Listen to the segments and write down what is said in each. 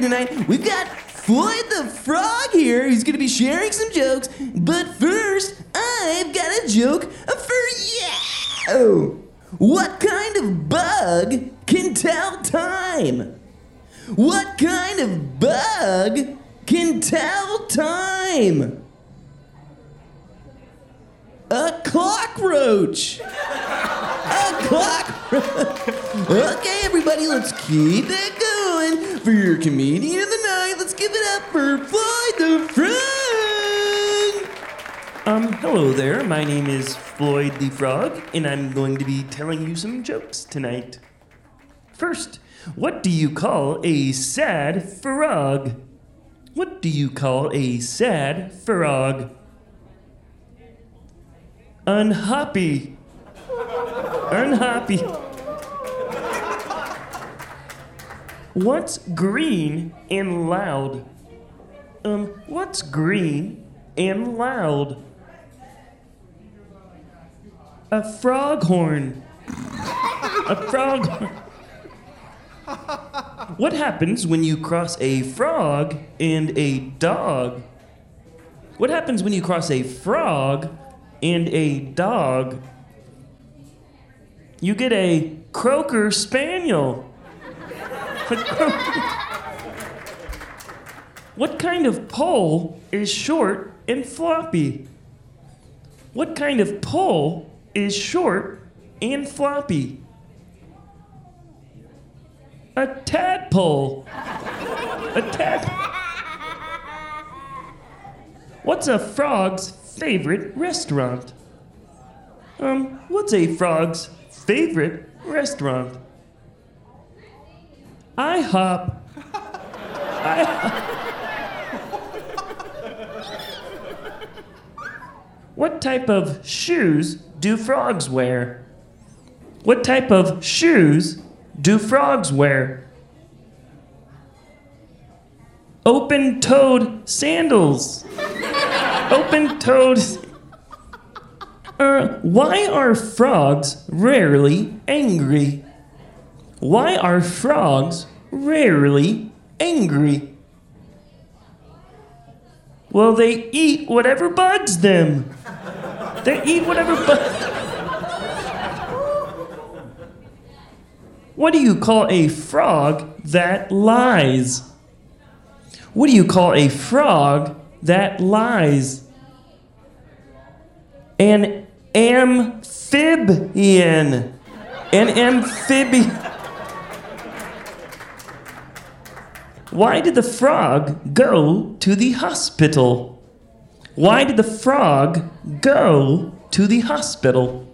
tonight. We've got Floyd the Frog here who's going to be sharing some jokes. But first, I've got a joke for you. Oh. What kind of bug can tell time? What kind of bug can tell time? A cockroach. A cockroach. okay, everybody, let's keep it going. For your comedian of the night, let's give it up for Floyd the Frog. Um, hello there. My name is Floyd the Frog, and I'm going to be telling you some jokes tonight. First, what do you call a sad frog? What do you call a sad frog? Unhappy. Unhappy. What's green and loud? Um, what's green and loud? A frog horn. A froghorn. What happens when you cross a frog and a dog? What happens when you cross a frog and a dog? You get a croaker spaniel. Croaker- What kind of pole is short and floppy? What kind of pole is short and floppy? A tadpole. A tad. What's a frog's favorite restaurant? Um, what's a frog's favorite restaurant? IHOP. What type of shoes do frogs wear? What type of shoes do frogs wear? Open toed sandals. Open toed. Uh, why are frogs rarely angry? Why are frogs rarely angry? Well, they eat whatever bugs them. They eat whatever bugs. What do you call a frog that lies? What do you call a frog that lies? An amphibian. An amphibian. Why did the frog go to the hospital? Why did the frog go to the hospital?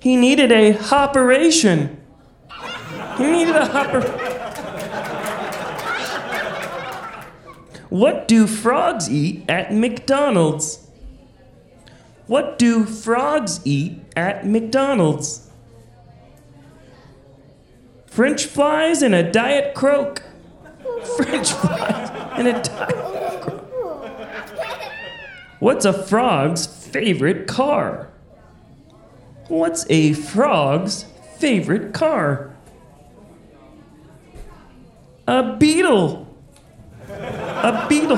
He needed a operation. He needed a hopper. What do frogs eat at McDonald's? What do frogs eat at McDonald's? French fries and a Diet croak. French fries and a Diet croak. What's a frog's favorite car? What's a frog's favorite car? A beetle. A beetle.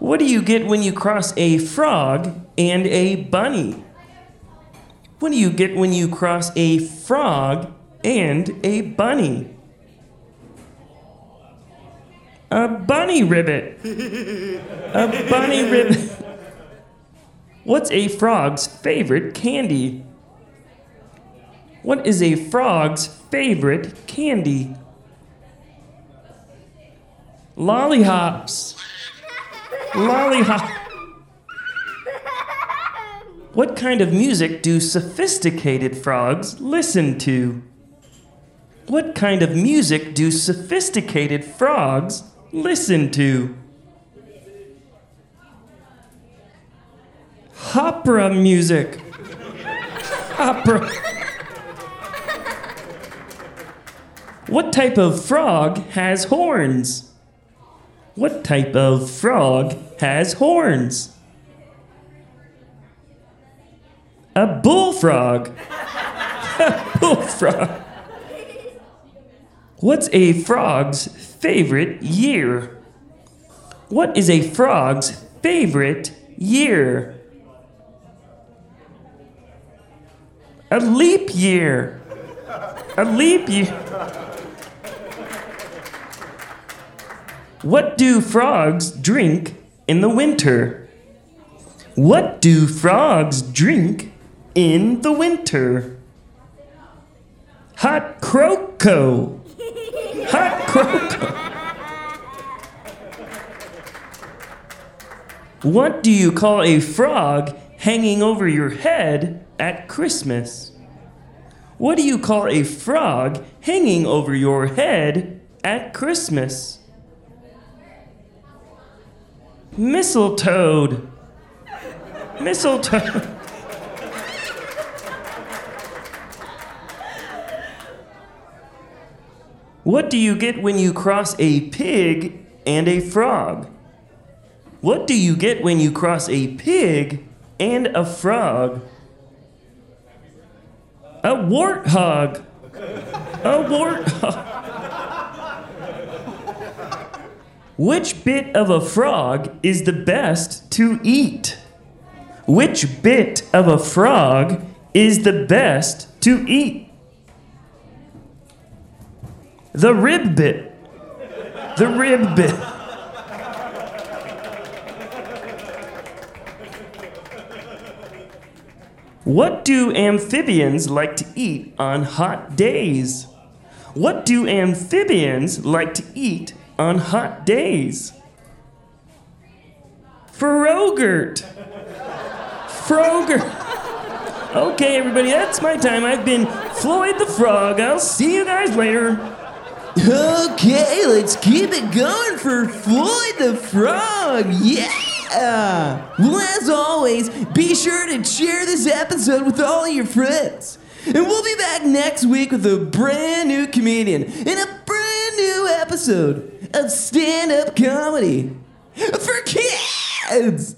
What do you get when you cross a frog and a bunny? What do you get when you cross a frog and a bunny? A bunny ribbit. A bunny ribbit. What's a frog's favorite candy? What is a frog's favorite candy? Lollyhops. Lollihop. What kind of music do sophisticated frogs listen to? What kind of music do sophisticated frogs listen to? Opera music. Opera. What type of frog has horns? What type of frog has horns? A bullfrog. A bullfrog. What's a frog's favorite year? What is a frog's favorite year? A leap year. A leap year. What do frogs drink in the winter? What do frogs drink in the winter? Hot croco. Hot. What do you call a frog hanging over your head at Christmas? What do you call a frog hanging over your head at Christmas? Mistletoe. Mistletoe. What do you get when you cross a pig and a frog? What do you get when you cross a pig and a frog? A warthog. A warthog. Which bit of a frog is the best to eat? Which bit of a frog is the best to eat? The rib bit. The rib bit. What do amphibians like to eat on hot days? What do amphibians like to eat on hot days? Frogurt. Frogurt. Okay, everybody, that's my time. I've been Floyd the Frog. I'll see you guys later. Okay, let's keep it going for Floyd the Frog. Yeah! Well, as always, be sure to share this episode with all your friends. And we'll be back next week with a brand new comedian in a brand new episode of stand up comedy for kids.